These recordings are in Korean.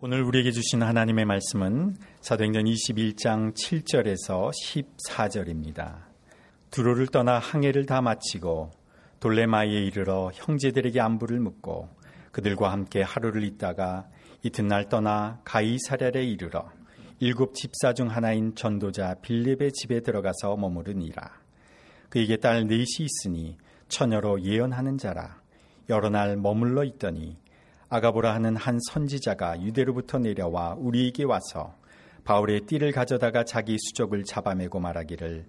오늘 우리에게 주신 하나님의 말씀은 사도행전 21장 7절에서 14절입니다. 두로를 떠나 항해를 다 마치고 돌레마이에 이르러 형제들에게 안부를 묻고 그들과 함께 하루를 있다가 이튿날 떠나 가이사랴에 이르러 일곱 집사 중 하나인 전도자 빌립의 집에 들어가서 머무르니라. 그에게 딸 넷이 있으니 처녀로 예언하는 자라 여러 날 머물러 있더니 아가보라 하는 한 선지자가 유대로부터 내려와 우리에게 와서 바울의 띠를 가져다가 자기 수족을 잡아매고 말하기를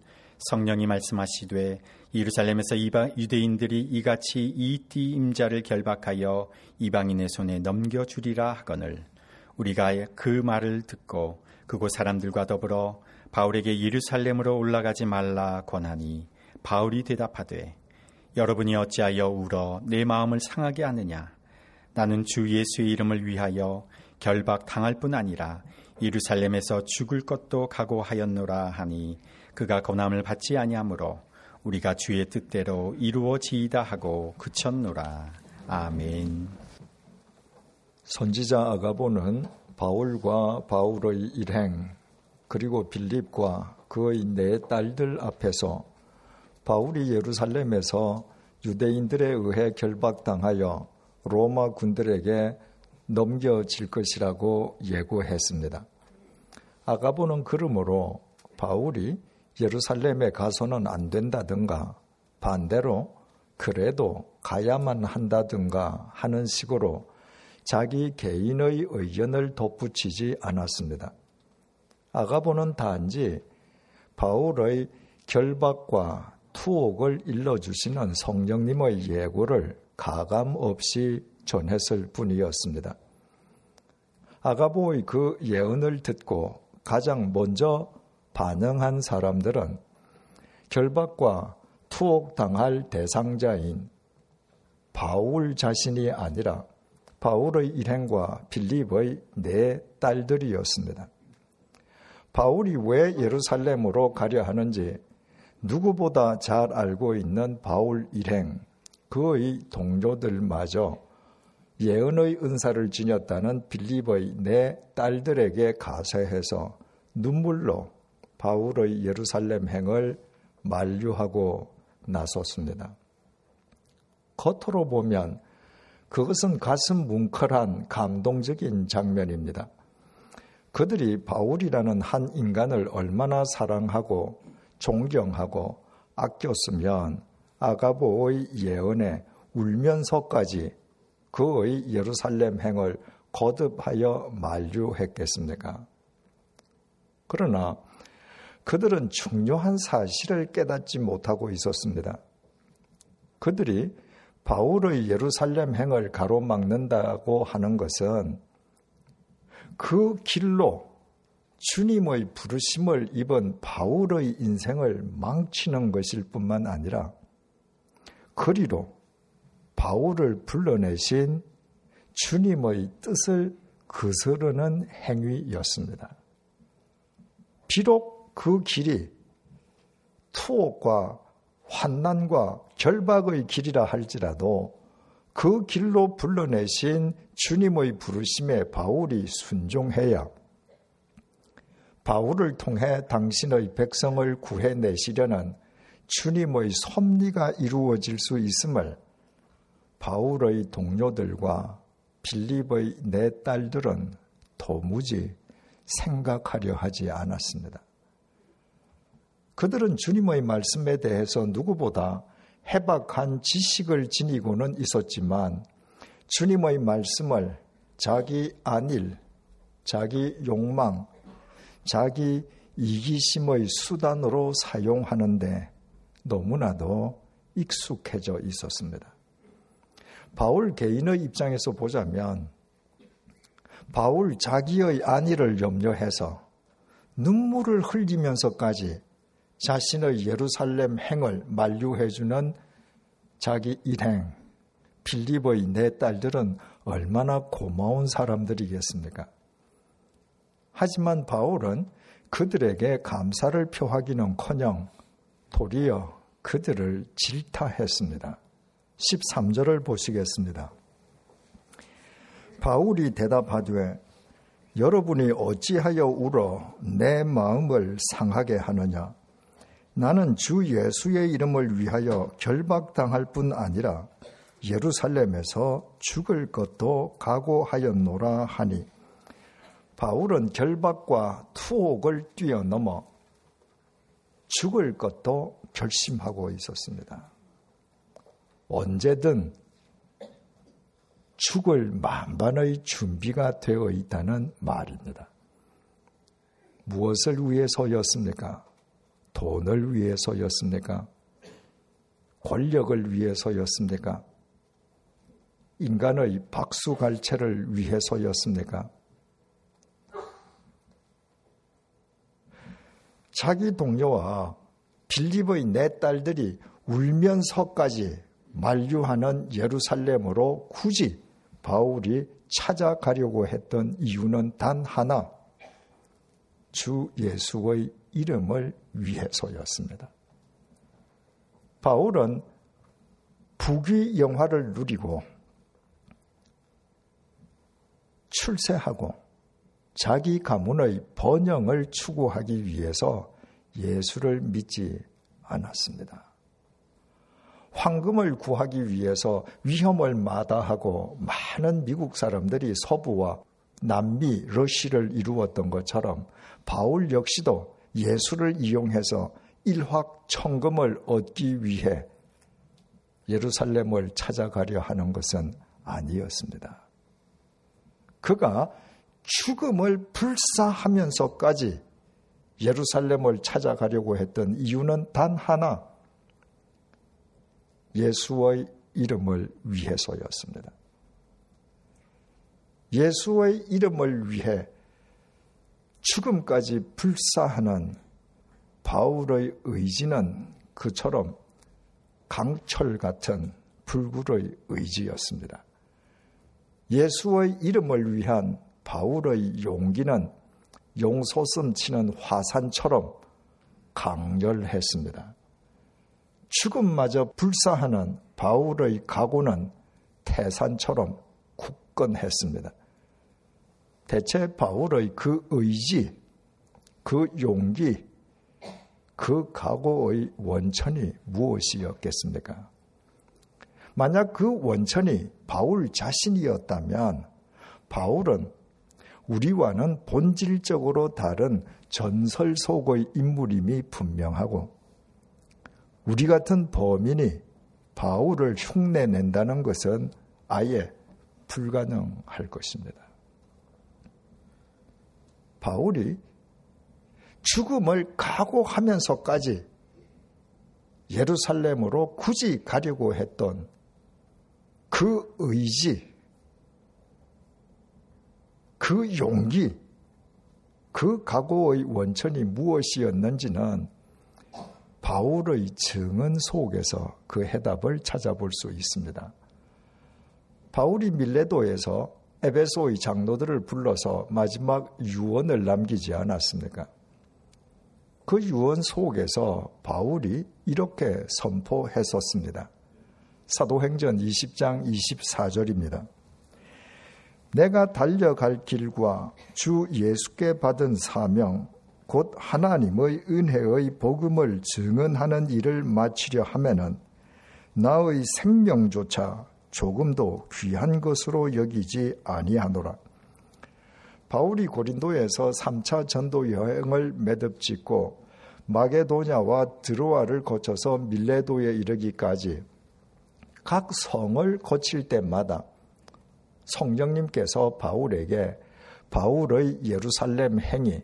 성령이 말씀하시되 예루살렘에서 이방 유대인들이 이같이 이 띠 임자를 결박하여 이방인의 손에 넘겨주리라 하거늘 우리가 그 말을 듣고 그곳 사람들과 더불어 바울에게 예루살렘으로 올라가지 말라 권하니 바울이 대답하되 여러분이 어찌하여 울어 내 마음을 상하게 하느냐 나는 주 예수의 이름을 위하여 결박 당할 뿐 아니라 예루살렘에서 죽을 것도 각오하였노라 하니 그가 고난을 받지 아니하므로 우리가 주의 뜻대로 이루어지이다 하고 그쳤노라. 아멘. 선지자 아가보는 바울과 바울의 일행 그리고 빌립과 그의 네 딸들 앞에서 바울이 예루살렘에서 유대인들에 의해 결박당하여 로마 군들에게 넘겨질 것이라고 예고했습니다. 아가보는 그러므로 바울이 예루살렘에 가서는 안 된다든가 반대로 그래도 가야만 한다든가 하는 식으로 자기 개인의 의견을 덧붙이지 않았습니다. 아가보는 단지 바울의 결박과 투옥을 일러주시는 성령님의 예고를 가감 없이 전했을 뿐이었습니다. 아가보의 그 예언을 듣고 가장 먼저 반응한 사람들은 결박과 투옥당할 대상자인 바울 자신이 아니라 바울의 일행과 빌립의 네 딸들이었습니다. 바울이 왜 예루살렘으로 가려 하는지 누구보다 잘 알고 있는 바울 일행, 그의 동료들마저 예언의 은사를 지녔다는 빌립의 네 딸들에게 가세해서 눈물로 바울의 예루살렘 행을 만류하고 나섰습니다. 겉으로 보면 그것은 가슴 뭉클한 감동적인 장면입니다. 그들이 바울이라는 한 인간을 얼마나 사랑하고 존경하고 아꼈으면 아가보의 예언에 울면서까지 그의 예루살렘 행을 거듭하여 만류했겠습니까? 그러나 그들은 중요한 사실을 깨닫지 못하고 있었습니다. 그들이 바울의 예루살렘 행을 가로막는다고 하는 것은 그 길로 주님의 부르심을 입은 바울의 인생을 망치는 것일 뿐만 아니라 그리로 바울을 불러내신 주님의 뜻을 거스르는 행위였습니다. 비록 그 길이 투옥과 환난과 결박의 길이라 할지라도 그 길로 불러내신 주님의 부르심에 바울이 순종해야 바울을 통해 당신의 백성을 구해내시려는 주님의 섭리가 이루어질 수 있음을 바울의 동료들과 빌립의 네 딸들은 도무지 생각하려 하지 않았습니다. 그들은 주님의 말씀에 대해서 누구보다 해박한 지식을 지니고는 있었지만 주님의 말씀을 자기 안일, 자기 욕망, 자기 이기심의 수단으로 사용하는데 너무나도 익숙해져 있었습니다. 바울 개인의 입장에서 보자면 바울 자기의 안위를 염려해서 눈물을 흘리면서까지 자신의 예루살렘 행을 만류해주는 자기 일행, 빌립의 네 딸들은 얼마나 고마운 사람들이겠습니까? 하지만 바울은 그들에게 감사를 표하기는 커녕 도리어 그들을 질타했습니다. 13절을 보시겠습니다. 바울이 대답하되 여러분이 어찌하여 울어 내 마음을 상하게 하느냐? 나는 주 예수의 이름을 위하여 결박당할 뿐 아니라 예루살렘에서 죽을 것도 각오하였노라 하니 바울은 결박과 투옥을 뛰어넘어 죽을 것도 결심하고 있었습니다. 언제든 죽을 만반의 준비가 되어 있다는 말입니다. 무엇을 위해서였습니까? 돈을 위해서였습니까? 권력을 위해서였습니까? 인간의 박수갈채를 위해서였습니까? 자기 동료와 빌립의 네 딸들이 울면서까지 만류하는 예루살렘으로 굳이 바울이 찾아가려고 했던 이유는 단 하나, 주 예수의 이름을 위해서였습니다. 바울은 부귀 영화를 누리고 출세하고 자기 가문의 번영을 추구하기 위해서 예수를 믿지 않았습니다. 황금을 구하기 위해서 위험을 마다하고 많은 미국 사람들이 서부와 남미, 러시를 이루었던 것처럼 바울 역시도 예수를 이용해서 일확천금을 얻기 위해 예루살렘을 찾아가려 하는 것은 아니었습니다. 그가 죽음을 불사하면서까지 예루살렘을 찾아가려고 했던 이유는 단 하나, 예수의 이름을 위해서였습니다. 예수의 이름을 위해 죽음까지 불사하는 바울의 의지는 그처럼 강철 같은 불굴의 의지였습니다. 예수의 이름을 위한 바울의 용기는 용솟음 치는 화산처럼 강렬했습니다. 죽음마저 불사하는 바울의 각오는 태산처럼 굳건했습니다. 대체 바울의 그 의지, 그 용기, 그 각오의 원천이 무엇이었겠습니까? 만약 그 원천이 바울 자신이었다면 바울은 우리와는 본질적으로 다른 전설 속의 인물임이 분명하고 우리 같은 범인이 바울을 흉내낸다는 것은 아예 불가능할 것입니다. 바울이 죽음을 각오하면서까지 예루살렘으로 굳이 가려고 했던 그 의지, 그 용기, 그 각오의 원천이 무엇이었는지는 바울의 증언 속에서 그 해답을 찾아볼 수 있습니다. 바울이 밀레도에서 에베소의 장로들을 불러서 마지막 유언을 남기지 않았습니까? 그 유언 속에서 바울이 이렇게 선포했었습니다. 사도행전 20장 24절입니다. 내가 달려갈 길과 주 예수께 받은 사명, 곧 하나님의 은혜의 복음을 증언하는 일을 마치려 하면은 나의 생명조차 조금도 귀한 것으로 여기지 아니하노라. 바울이 고린도에서 3차 전도 여행을 매듭 짓고 마게도냐와 드로아를 거쳐서 밀레도에 이르기까지 각 성을 거칠 때마다 성령님께서 바울에게 바울의 예루살렘 행위,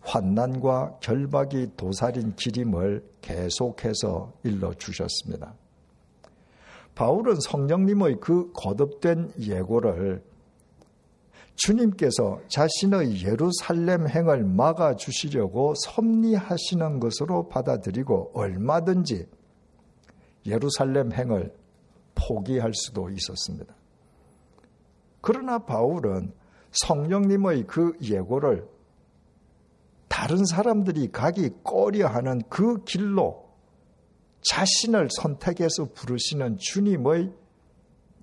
환난과 결박이 도살인 기림을 계속해서 일러 주셨습니다. 바울은 성령님의 그 거듭된 예고를 주님께서 자신의 예루살렘 행을 막아 주시려고 섭리하시는 것으로 받아들이고 얼마든지 예루살렘 행을 포기할 수도 있었습니다. 그러나 바울은 성령님의 그 예고를 다른 사람들이 가기 꺼려하는 그 길로 자신을 선택해서 부르시는 주님의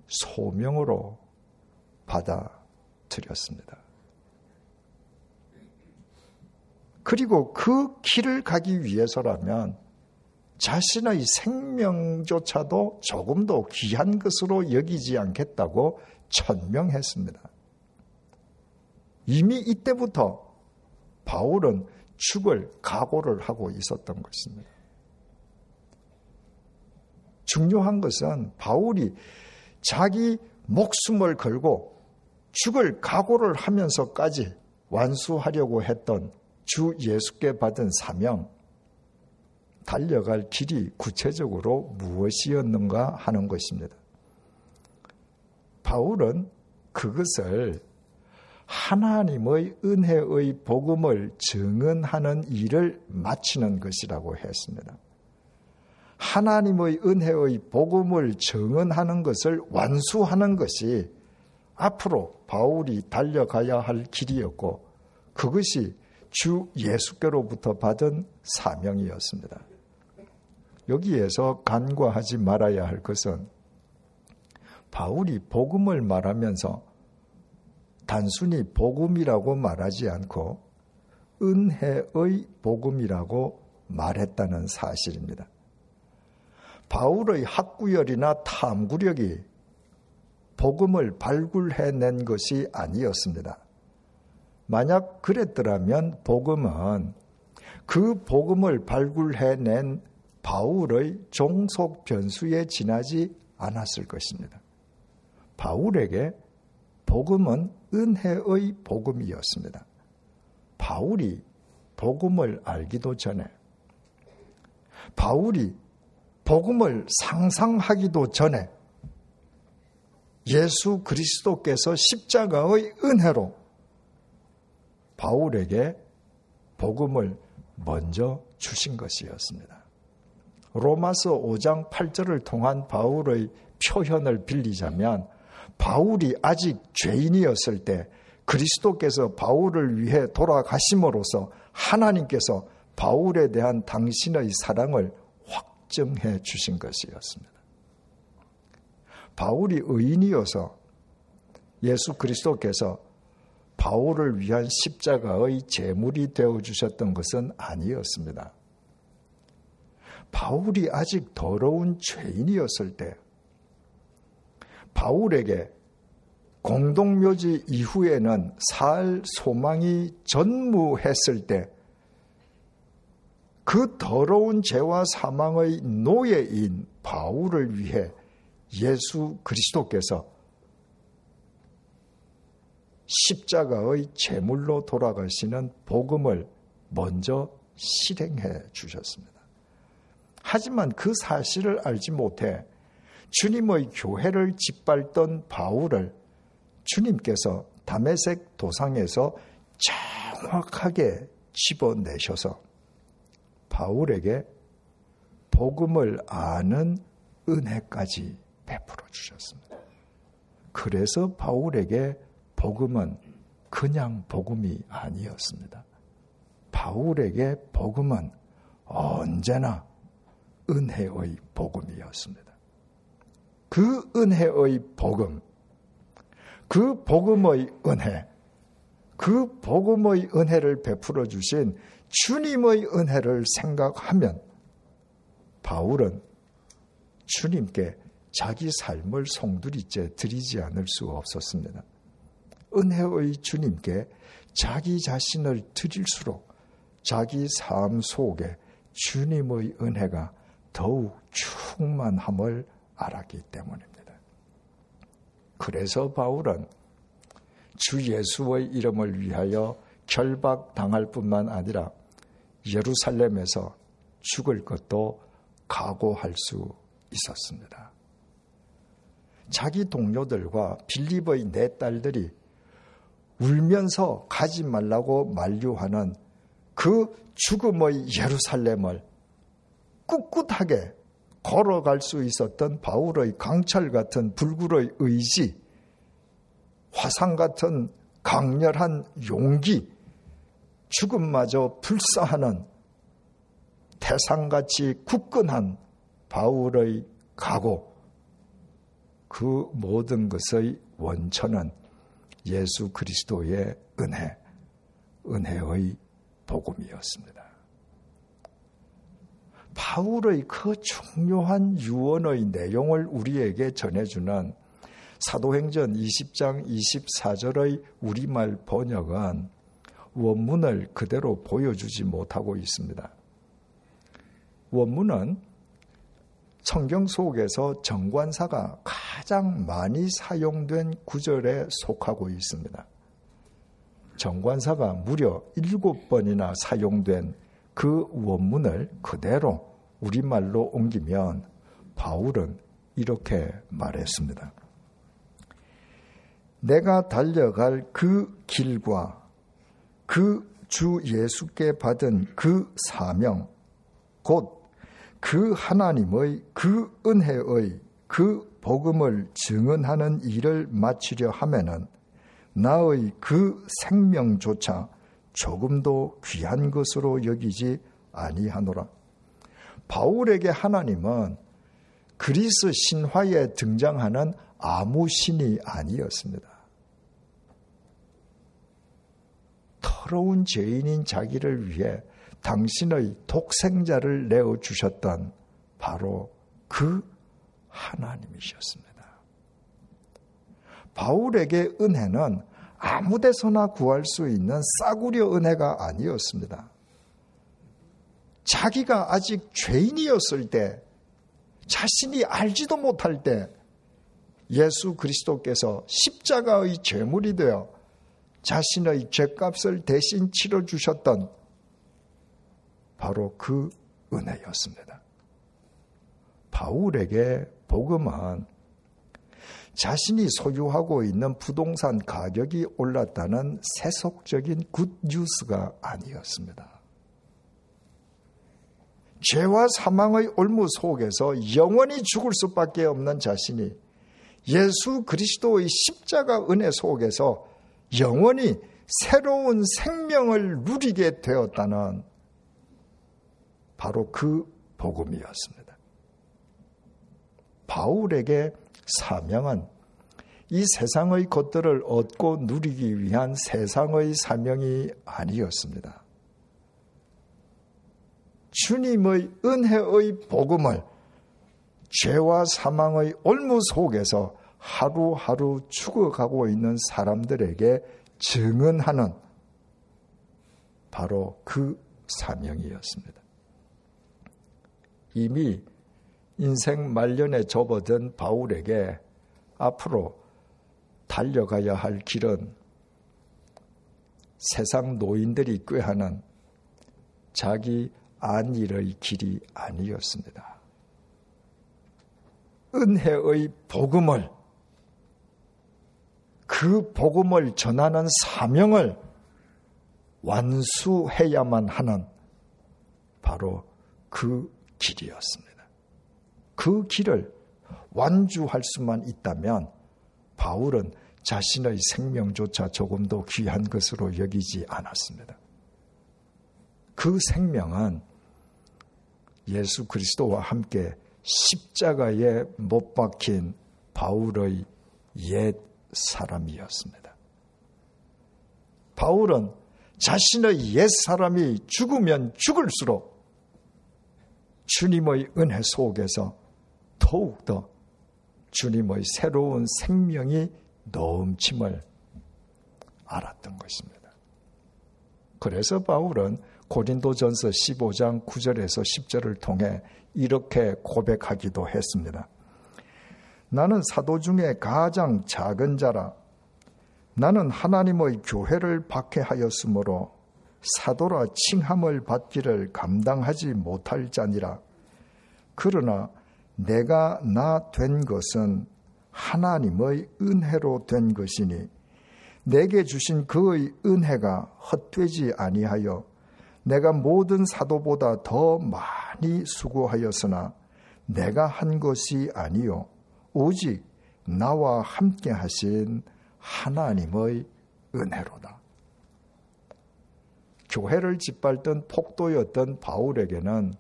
소명으로 받아들였습니다. 그리고 그 길을 가기 위해서라면 자신의 생명조차도 조금도 귀한 것으로 여기지 않겠다고 천명했습니다. 이미 이때부터 바울은 죽을 각오를 하고 있었던 것입니다. 중요한 것은 바울이 자기 목숨을 걸고 죽을 각오를 하면서까지 완수하려고 했던 주 예수께 받은 사명, 달려갈 길이 구체적으로 무엇이었는가 하는 것입니다. 바울은 그것을 하나님의 은혜의 복음을 증언하는 일을 마치는 것이라고 했습니다. 하나님의 은혜의 복음을 증언하는 것을 완수하는 것이 앞으로 바울이 달려가야 할 길이었고 그것이 주 예수께로부터 받은 사명이었습니다. 여기에서 간과하지 말아야 할 것은 바울이 복음을 말하면서 단순히 복음이라고 말하지 않고 은혜의 복음이라고 말했다는 사실입니다. 바울의 학구열이나 탐구력이 복음을 발굴해낸 것이 아니었습니다. 만약 그랬더라면 복음은 그 복음을 발굴해낸 바울의 종속 변수에 지나지 않았을 것입니다. 바울에게 복음은 은혜의 복음이었습니다. 바울이 복음을 알기도 전에 바울이 복음을 상상하기도 전에 예수 그리스도께서 십자가의 은혜로 바울에게 복음을 먼저 주신 것이었습니다. 로마서 5장 8절을 통한 바울의 표현을 빌리자면 바울이 아직 죄인이었을 때 그리스도께서 바울을 위해 돌아가심으로써 하나님께서 바울에 대한 당신의 사랑을 확정해 주신 것이었습니다. 바울이 의인이어서 예수 그리스도께서 바울을 위한 십자가의 제물이 되어 주셨던 것은 아니었습니다. 바울이 아직 더러운 죄인이었을 때 바울에게 공동묘지 이후에는 살 소망이 전무했을 때 그 더러운 죄와 사망의 노예인 바울을 위해 예수 그리스도께서 십자가의 제물로 돌아가시는 복음을 먼저 실행해 주셨습니다. 하지만 그 사실을 알지 못해 주님의 교회를 짓밟던 바울을 주님께서 담에색 도상에서 정확하게 집어내셔서 바울에게 복음을 아는 은혜까지 베풀어 주셨습니다. 그래서 바울에게 복음은 그냥 복음이 아니었습니다. 바울에게 복음은 언제나 은혜의 복음이었습니다. 그 은혜의 복음, 그 복음의 은혜, 그 복음의 은혜를 베풀어 주신 주님의 은혜를 생각하면 바울은 주님께 자기 삶을 송두리째 드리지 않을 수 없었습니다. 은혜의 주님께 자기 자신을 드릴수록 자기 삶 속에 주님의 은혜가 더욱 충만함을 알았기 때문입니다. 그래서 바울은 주 예수의 이름을 위하여 결박당할 뿐만 아니라 예루살렘에서 죽을 것도 각오할 수 있었습니다. 자기 동료들과 빌립의 네 딸들이 울면서 가지 말라고 만류하는 그 죽음의 예루살렘을 꿋꿋하게 걸어갈 수 있었던 바울의 강철 같은 불굴의 의지, 화상 같은 강렬한 용기, 죽음마저 불사하는 태상같이 굳건한 바울의 각오, 그 모든 것의 원천은 예수 그리스도의 은혜, 은혜의 복음이었습니다. 바울의 그 중요한 유언의 내용을 우리에게 전해주는 사도행전 20장 24절의 우리말 번역은 원문을 그대로 보여주지 못하고 있습니다. 원문은 성경 속에서 정관사가 가장 많이 사용된 구절에 속하고 있습니다. 정관사가 무려 일곱 번이나 사용된 그 원문을 그대로 우리말로 옮기면 바울은 이렇게 말했습니다. 내가 달려갈 그 길과 그 주 예수께 받은 그 사명, 곧 그 하나님의 그 은혜의 그 복음을 증언하는 일을 마치려 하면은 나의 그 생명조차 조금도 귀한 것으로 여기지 아니하노라. 바울에게 하나님은 그리스 신화에 등장하는 아무 신이 아니었습니다. 더러운 죄인인 자기를 위해 당신의 독생자를 내어 주셨던 바로 그 하나님이셨습니다. 바울에게 은혜는 아무 데서나 구할 수 있는 싸구려 은혜가 아니었습니다. 자기가 아직 죄인이었을 때, 자신이 알지도 못할 때, 예수 그리스도께서 십자가의 죄물이 되어 자신의 죄값을 대신 치러 주셨던 바로 그 은혜였습니다. 바울에게 복음은 자신이 소유하고 있는 부동산 가격이 올랐다는 세속적인 굿뉴스가 아니었습니다. 죄와 사망의 올무 속에서 영원히 죽을 수밖에 없는 자신이 예수 그리스도의 십자가 은혜 속에서 영원히 새로운 생명을 누리게 되었다는 바로 그 복음이었습니다. 바울에게 사명은 이 세상의 것들을 얻고 누리기 위한 세상의 사명이 아니었습니다. 주님의 은혜의 복음을 죄와 사망의 올무 속에서 하루하루 죽어가고 있는 사람들에게 증언하는 바로 그 사명이었습니다. 이미 인생 말년에 접어든 바울에게 앞으로 달려가야 할 길은 세상 노인들이 꾀하는 자기 안일의 길이 아니었습니다. 은혜의 복음을 그 복음을 전하는 사명을 완수해야만 하는 바로 그 길이었습니다. 그 길을 완주할 수만 있다면 바울은 자신의 생명조차 조금도 귀한 것으로 여기지 않았습니다. 그 생명은 예수 그리스도와 함께 십자가에 못 박힌 바울의 옛 사람이었습니다. 바울은 자신의 옛 사람이 죽으면 죽을수록 주님의 은혜 속에서 더욱더 주님의 새로운 생명이 넘침을 알았던 것입니다. 그래서 바울은 고린도전서 15장 9절에서 10절을 통해 이렇게 고백하기도 했습니다. 나는 사도 중에 가장 작은 자라. 나는 하나님의 교회를 박해하였으므로 사도라 칭함을 받기를 감당하지 못할 자니라. 그러나 내가 나 된 것은 하나님의 은혜로 된 것이니 내게 주신 그의 은혜가 헛되지 아니하여 내가 모든 사도보다 더 많이 수고하였으나 내가 한 것이 아니요 오직 나와 함께 하신 하나님의 은혜로다. 교회를 짓밟던 폭도였던 바울에게는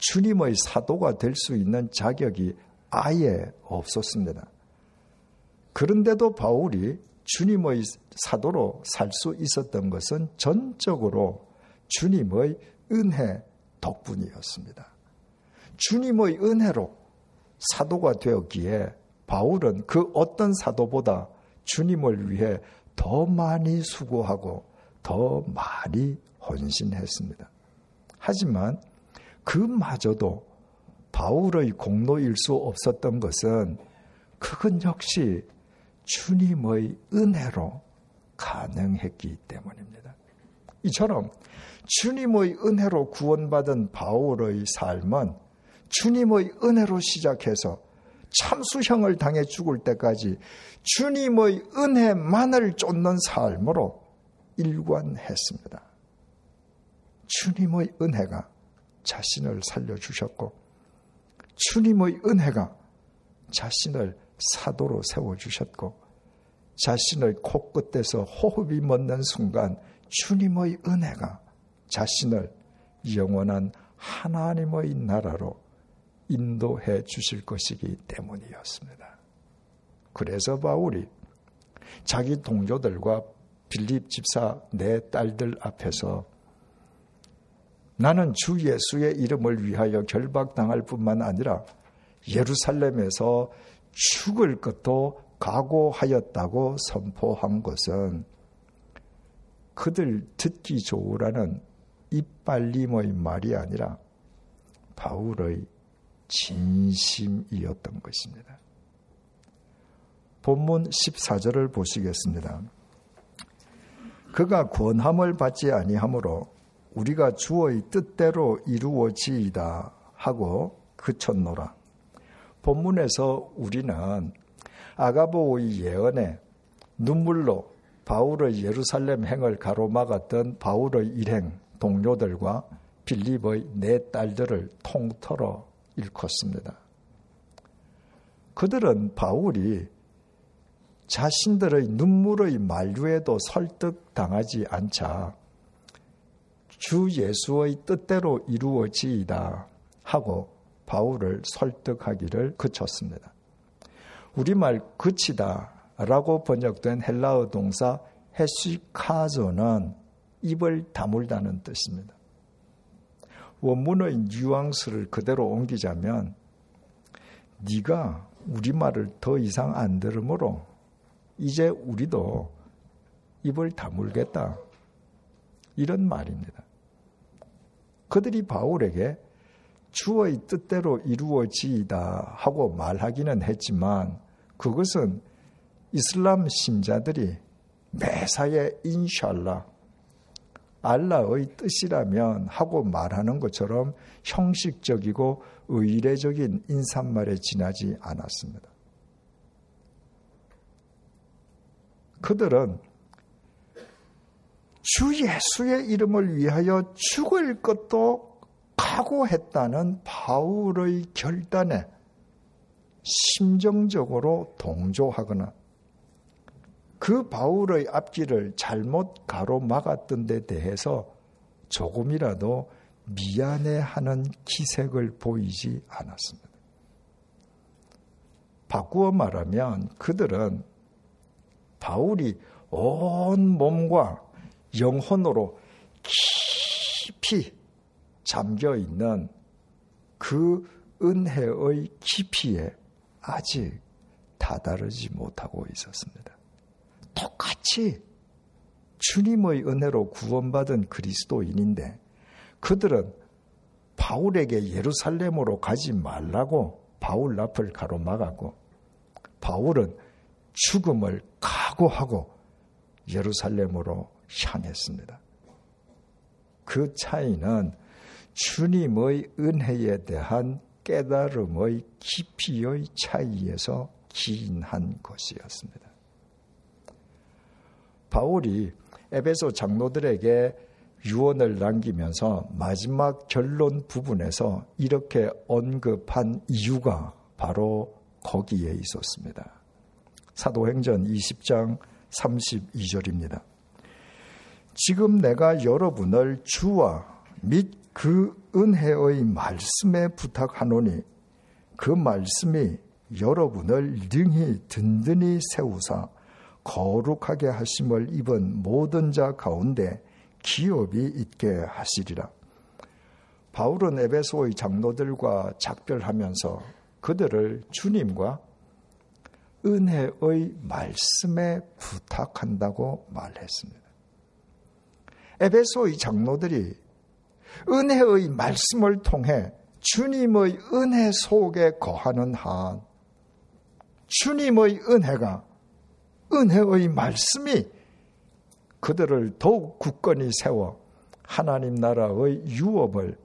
주님의 사도가 될 수 있는 자격이 아예 없었습니다. 그런데도 바울이 주님의 사도로 살 수 있었던 것은 전적으로 주님의 은혜 덕분이었습니다. 주님의 은혜로 사도가 되었기에 바울은 그 어떤 사도보다 주님을 위해 더 많이 수고하고 더 많이 헌신했습니다. 하지만 그마저도 바울의 공로일 수 없었던 것은 그건 역시 주님의 은혜로 가능했기 때문입니다. 이처럼 주님의 은혜로 구원받은 바울의 삶은 주님의 은혜로 시작해서 참수형을 당해 죽을 때까지 주님의 은혜만을 쫓는 삶으로 일관했습니다. 주님의 은혜가 자신을 살려주셨고, 주님의 은혜가 자신을 사도로 세워주셨고, 자신의 코끝에서 호흡이 멎는 순간 주님의 은혜가 자신을 영원한 하나님의 나라로 인도해 주실 것이기 때문이었습니다. 그래서 바울이 자기 동료들과 빌립 집사 네 딸들 앞에서 나는 주 예수의 이름을 위하여 결박당할 뿐만 아니라 예루살렘에서 죽을 것도 각오하였다고 선포한 것은 그들 듣기 좋으라는 이빨림의 말이 아니라 바울의 진심이었던 것입니다. 본문 14절을 보시겠습니다. 그가 권함을 받지 아니하므로 우리가 주의 뜻대로 이루어지이다 하고 그쳤노라. 본문에서 우리는 아가보의 예언에 눈물로 바울의 예루살렘 행을 가로막았던 바울의 일행 동료들과 빌립의 네 딸들을 통틀어 일컫습니다. 그들은 바울이 자신들의 눈물의 만류에도 설득당하지 않자 주 예수의 뜻대로 이루어지이다 하고 바울을 설득하기를 그쳤습니다. 우리말 그치다 라고 번역된 헬라어 동사 헤시카조는 입을 다물다는 뜻입니다. 원문의 뉘앙스를 그대로 옮기자면 네가 우리 말을 더 이상 안 들으므로 이제 우리도 입을 다물겠다. 이런 말입니다. 그들이 바울에게 주의 뜻대로 이루어지이다 하고 말하기는 했지만 그것은 이슬람 신자들이 매사에 인샬라 알라의 뜻이라면 하고 말하는 것처럼 형식적이고 의례적인 인사말에 지나지 않았습니다. 그들은 주 예수의 이름을 위하여 죽을 것도 각오했다는 바울의 결단에 심정적으로 동조하거나 그 바울의 앞길을 잘못 가로막았던 데 대해서 조금이라도 미안해하는 기색을 보이지 않았습니다. 바꾸어 말하면 그들은 바울이 온 몸과 영혼으로 깊이 잠겨 있는 그 은혜의 깊이에 아직 다다르지 못하고 있었습니다. 똑같이 주님의 은혜로 구원받은 그리스도인인데 그들은 바울에게 예루살렘으로 가지 말라고 바울 앞을 가로막았고 바울은 죽음을 각오하고 예루살렘으로 향했습니다. 그 차이는 주님의 은혜에 대한 깨달음의 깊이의 차이에서 기인한 것이었습니다. 바울이 에베소 장로들에게 유언을 남기면서 마지막 결론 부분에서 이렇게 언급한 이유가 바로 거기에 있었습니다. 사도행전 20장 32절입니다. 지금 내가 여러분을 주와 및 그 은혜의 말씀에 부탁하노니 그 말씀이 여러분을 능히 든든히 세우사 거룩하게 하심을 입은 모든 자 가운데 기업이 있게 하시리라. 바울은 에베소의 장로들과 작별하면서 그들을 주님과 은혜의 말씀에 부탁한다고 말했습니다. 에베소의 장로들이 은혜의 말씀을 통해 주님의 은혜 속에 거하는 한 주님의 은혜가 은혜의 말씀이 그들을 더욱 굳건히 세워 하나님 나라의 유업을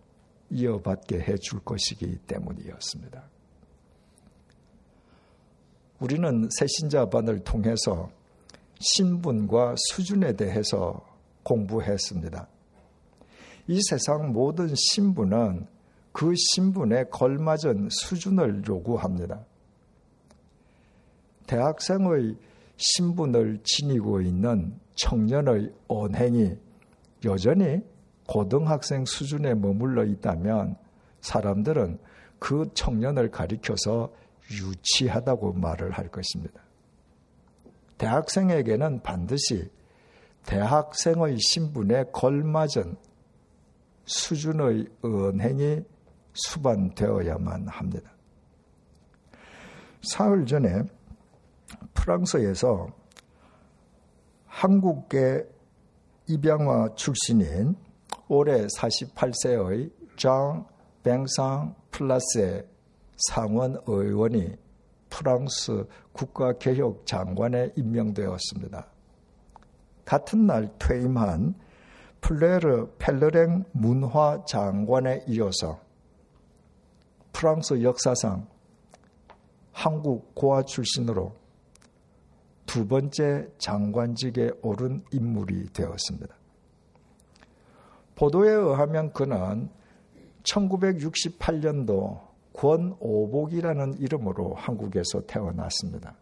이어받게 해줄 것이기 때문이었습니다. 우리는 새신자반을 통해서 신분과 수준에 대해서 공부했습니다. 이 세상 모든 신분은 그 신분에 걸맞은 수준을 요구합니다. 대학생의 신분을 지니고 있는 청년의 언행이 여전히 고등학생 수준에 머물러 있다면 사람들은 그 청년을 가리켜서 유치하다고 말을 할 것입니다. 대학생에게는 반드시 대학생의 신분에 걸맞은 수준의 언행이 수반되어야만 합니다. 사흘 전에 프랑스에서 한국계 입양화 출신인 올해 48세의 장 뱅상 플라스의 상원 의원이 프랑스 국가개혁 장관에 임명되었습니다. 같은 날 퇴임한 플레르 펠르랭 문화 장관에 이어서 프랑스 역사상 한국 고아 출신으로 두 번째 장관직에 오른 인물이 되었습니다. 보도에 의하면 그는 1968년도 권오복이라는 이름으로 한국에서 태어났습니다.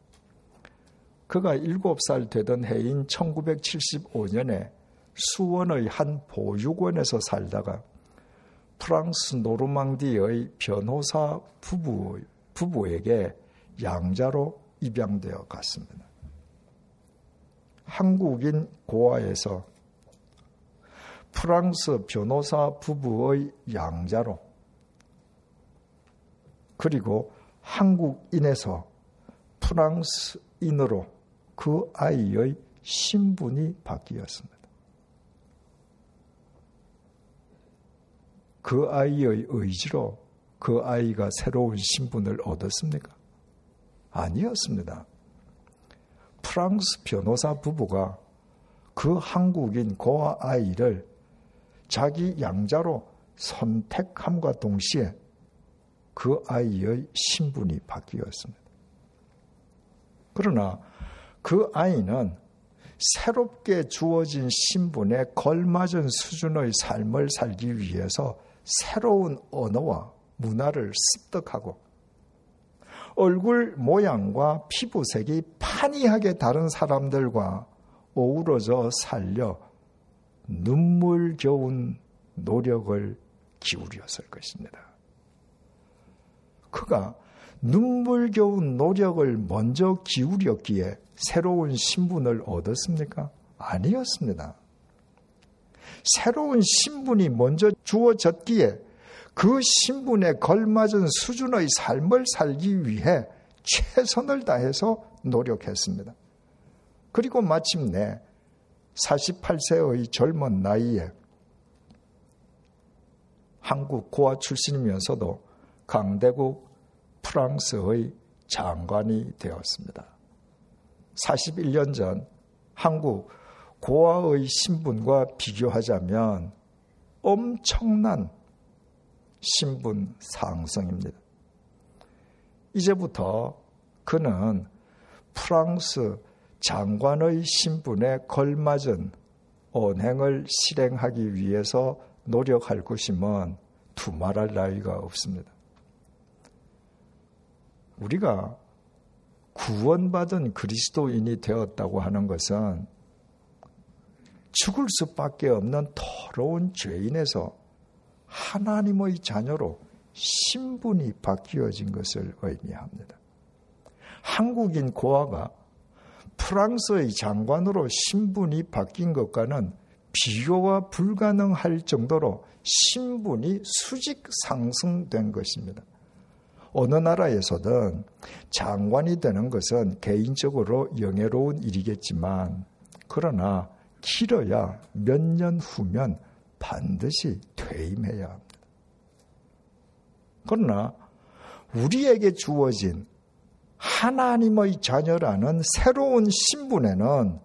그가 7살 되던 해인 1975년에 수원의 한 보육원에서 살다가 프랑스 노르망디의 변호사 부부, 부부에게 양자로 입양되어 갔습니다. 한국인 고아에서 프랑스 변호사 부부의 양자로 그리고 한국인에서 프랑스인으로 그 아이의 신분이 바뀌었습니다. 그 아이의 의지로 그 아이가 새로운 신분을 얻었습니까? 아니었습니다. 프랑스 변호사 부부가 그 한국인 고아 아이를 자기 양자로 선택함과 동시에 그 아이의 신분이 바뀌었습니다. 그러나 그 아이는 새롭게 주어진 신분에 걸맞은 수준의 삶을 살기 위해서 새로운 언어와 문화를 습득하고 얼굴 모양과 피부색이 판이하게 다른 사람들과 어우러져 살려 눈물겨운 노력을 기울였을 것입니다. 그가 눈물겨운 노력을 먼저 기울였기에 새로운 신분을 얻었습니까? 아니었습니다. 새로운 신분이 먼저 주어졌기에 그 신분에 걸맞은 수준의 삶을 살기 위해 최선을 다해서 노력했습니다. 그리고 마침내 48세의 젊은 나이에 한국 고아 출신이면서도 강대국 프랑스의 장관이 되었습니다. 41년 전 한국 고아의 신분과 비교하자면 엄청난 신분 상승입니다. 이제부터 그는 프랑스 장관의 신분에 걸맞은 언행을 실행하기 위해서 노력할 것이면 두말할 나위가 없습니다. 우리가 구원받은 그리스도인이 되었다고 하는 것은 죽을 수밖에 없는 더러운 죄인에서 하나님의 자녀로 신분이 바뀌어진 것을 의미합니다. 한국인 고아가 프랑스의 장관으로 신분이 바뀐 것과는 비교가 불가능할 정도로 신분이 수직 상승된 것입니다. 어느 나라에서든 장관이 되는 것은 개인적으로 영예로운 일이겠지만, 그러나 길어야 몇 년 후면 반드시 퇴임해야 합니다. 그러나 우리에게 주어진 하나님의 자녀라는 새로운 신분에는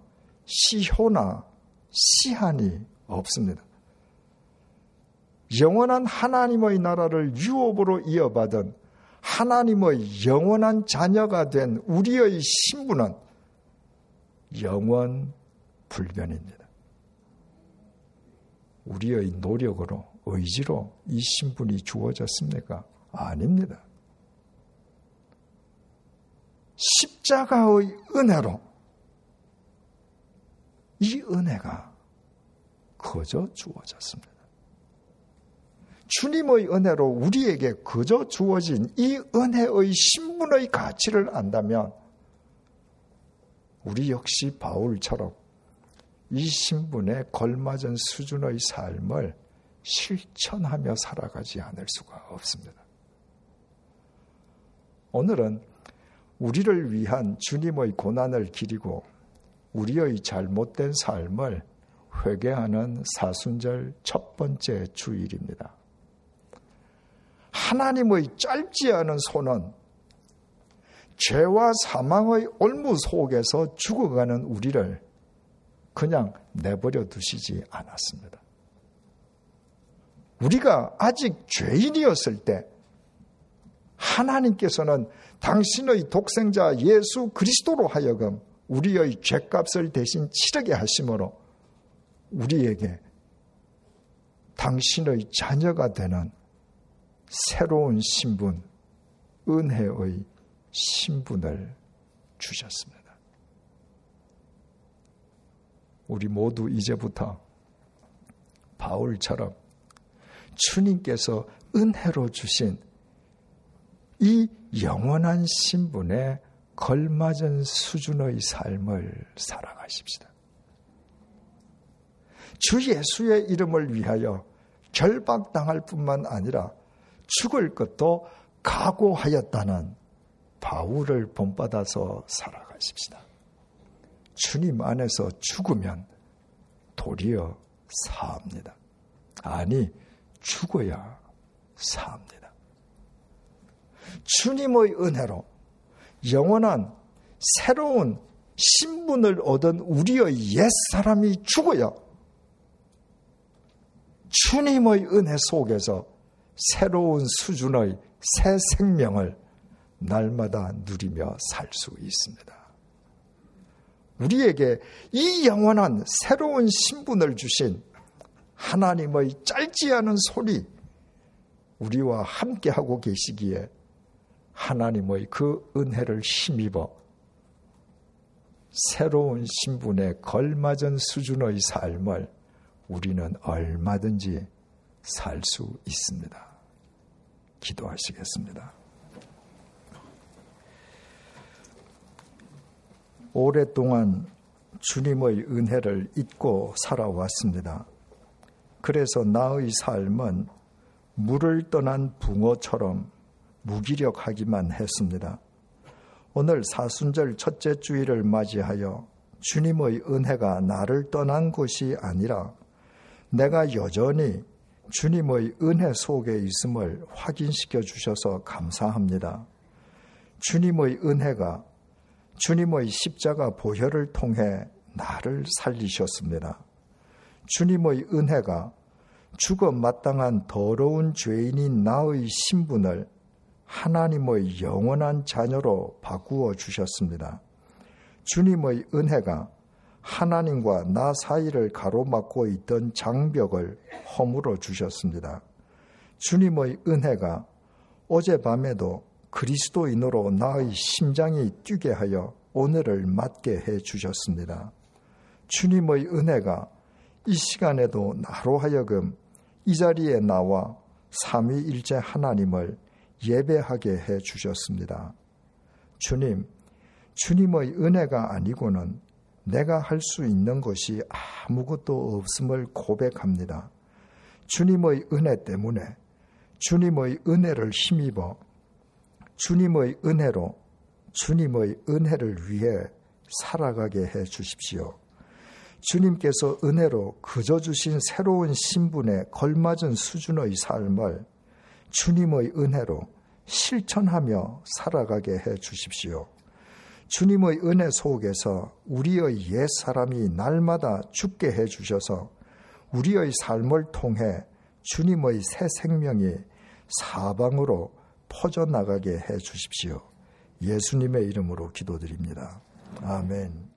시효나 시한이 없습니다. 영원한 하나님의 나라를 유업으로 이어받은 하나님의 영원한 자녀가 된 우리의 신분은 영원 불변입니다. 우리의 노력으로, 의지로 이 신분이 주어졌습니까? 아닙니다. 십자가의 은혜로 이 은혜가 거저 주어졌습니다. 주님의 은혜로 우리에게 거저 주어진 이 은혜의 신분의 가치를 안다면 우리 역시 바울처럼 이 신분에 걸맞은 수준의 삶을 실천하며 살아가지 않을 수가 없습니다. 오늘은 우리를 위한 주님의 고난을 기리고 우리의 잘못된 삶을 회개하는 사순절 첫 번째 주일입니다. 하나님의 짧지 않은 손은 죄와 사망의 올무 속에서 죽어가는 우리를 그냥 내버려 두시지 않았습니다. 우리가 아직 죄인이었을 때 하나님께서는 당신의 독생자 예수 그리스도로 하여금 우리의 죄값을 대신 치르게 하심으로 우리에게 당신의 자녀가 되는 새로운 신분, 은혜의 신분을 주셨습니다. 우리 모두 이제부터 바울처럼 주님께서 은혜로 주신 이 영원한 신분에 걸맞은 수준의 삶을 살아가십시다. 주 예수의 이름을 위하여 결박당할 뿐만 아니라 죽을 것도 각오하였다는 바울을 본받아서 살아가십시다. 주님 안에서 죽으면 도리어 사합니다. 아니, 죽어야 사합니다. 주님의 은혜로 영원한 새로운 신분을 얻은 우리의 옛 사람이 죽어야 주님의 은혜 속에서 새로운 수준의 새 생명을 날마다 누리며 살 수 있습니다. 우리에게 이 영원한 새로운 신분을 주신 하나님의 짧지 않은 소리, 우리와 함께하고 계시기에 하나님의 그 은혜를 힘입어 새로운 신분에 걸맞은 수준의 삶을 우리는 얼마든지 살 수 있습니다. 기도하시겠습니다. 오랫동안 주님의 은혜를 잊고 살아왔습니다. 그래서 나의 삶은 물을 떠난 붕어처럼 무기력하기만 했습니다. 오늘 사순절 첫째 주일을 맞이하여 주님의 은혜가 나를 떠난 것이 아니라 내가 여전히 주님의 은혜 속에 있음을 확인시켜 주셔서 감사합니다. 주님의 은혜가 주님의 십자가 보혈을 통해 나를 살리셨습니다. 주님의 은혜가 죽어 마땅한 더러운 죄인인 나의 신분을 하나님의 영원한 자녀로 바꾸어 주셨습니다. 주님의 은혜가 하나님과 나 사이를 가로막고 있던 장벽을 허물어 주셨습니다. 주님의 은혜가 어젯밤에도 그리스도인으로 나의 심장이 뛰게 하여 오늘을 맞게 해 주셨습니다. 주님의 은혜가 이 시간에도 나로 하여금 이 자리에 나와 삼위일체 하나님을 예배하게 해 주셨습니다. 주님, 주님의 은혜가 아니고는 내가 할 수 있는 것이 아무것도 없음을 고백합니다. 주님의 은혜 때문에 주님의 은혜를 힘입어 주님의 은혜로 주님의 은혜를 위해 살아가게 해 주십시오. 주님께서 은혜로 그저 주신 새로운 신분에 걸맞은 수준의 삶을 주님의 은혜로 실천하며 살아가게 해 주십시오. 주님의 은혜 속에서 우리의 옛 사람이 날마다 죽게 해 주셔서 우리의 삶을 통해 주님의 새 생명이 사방으로 퍼져나가게 해 주십시오. 예수님의 이름으로 기도드립니다. 아멘.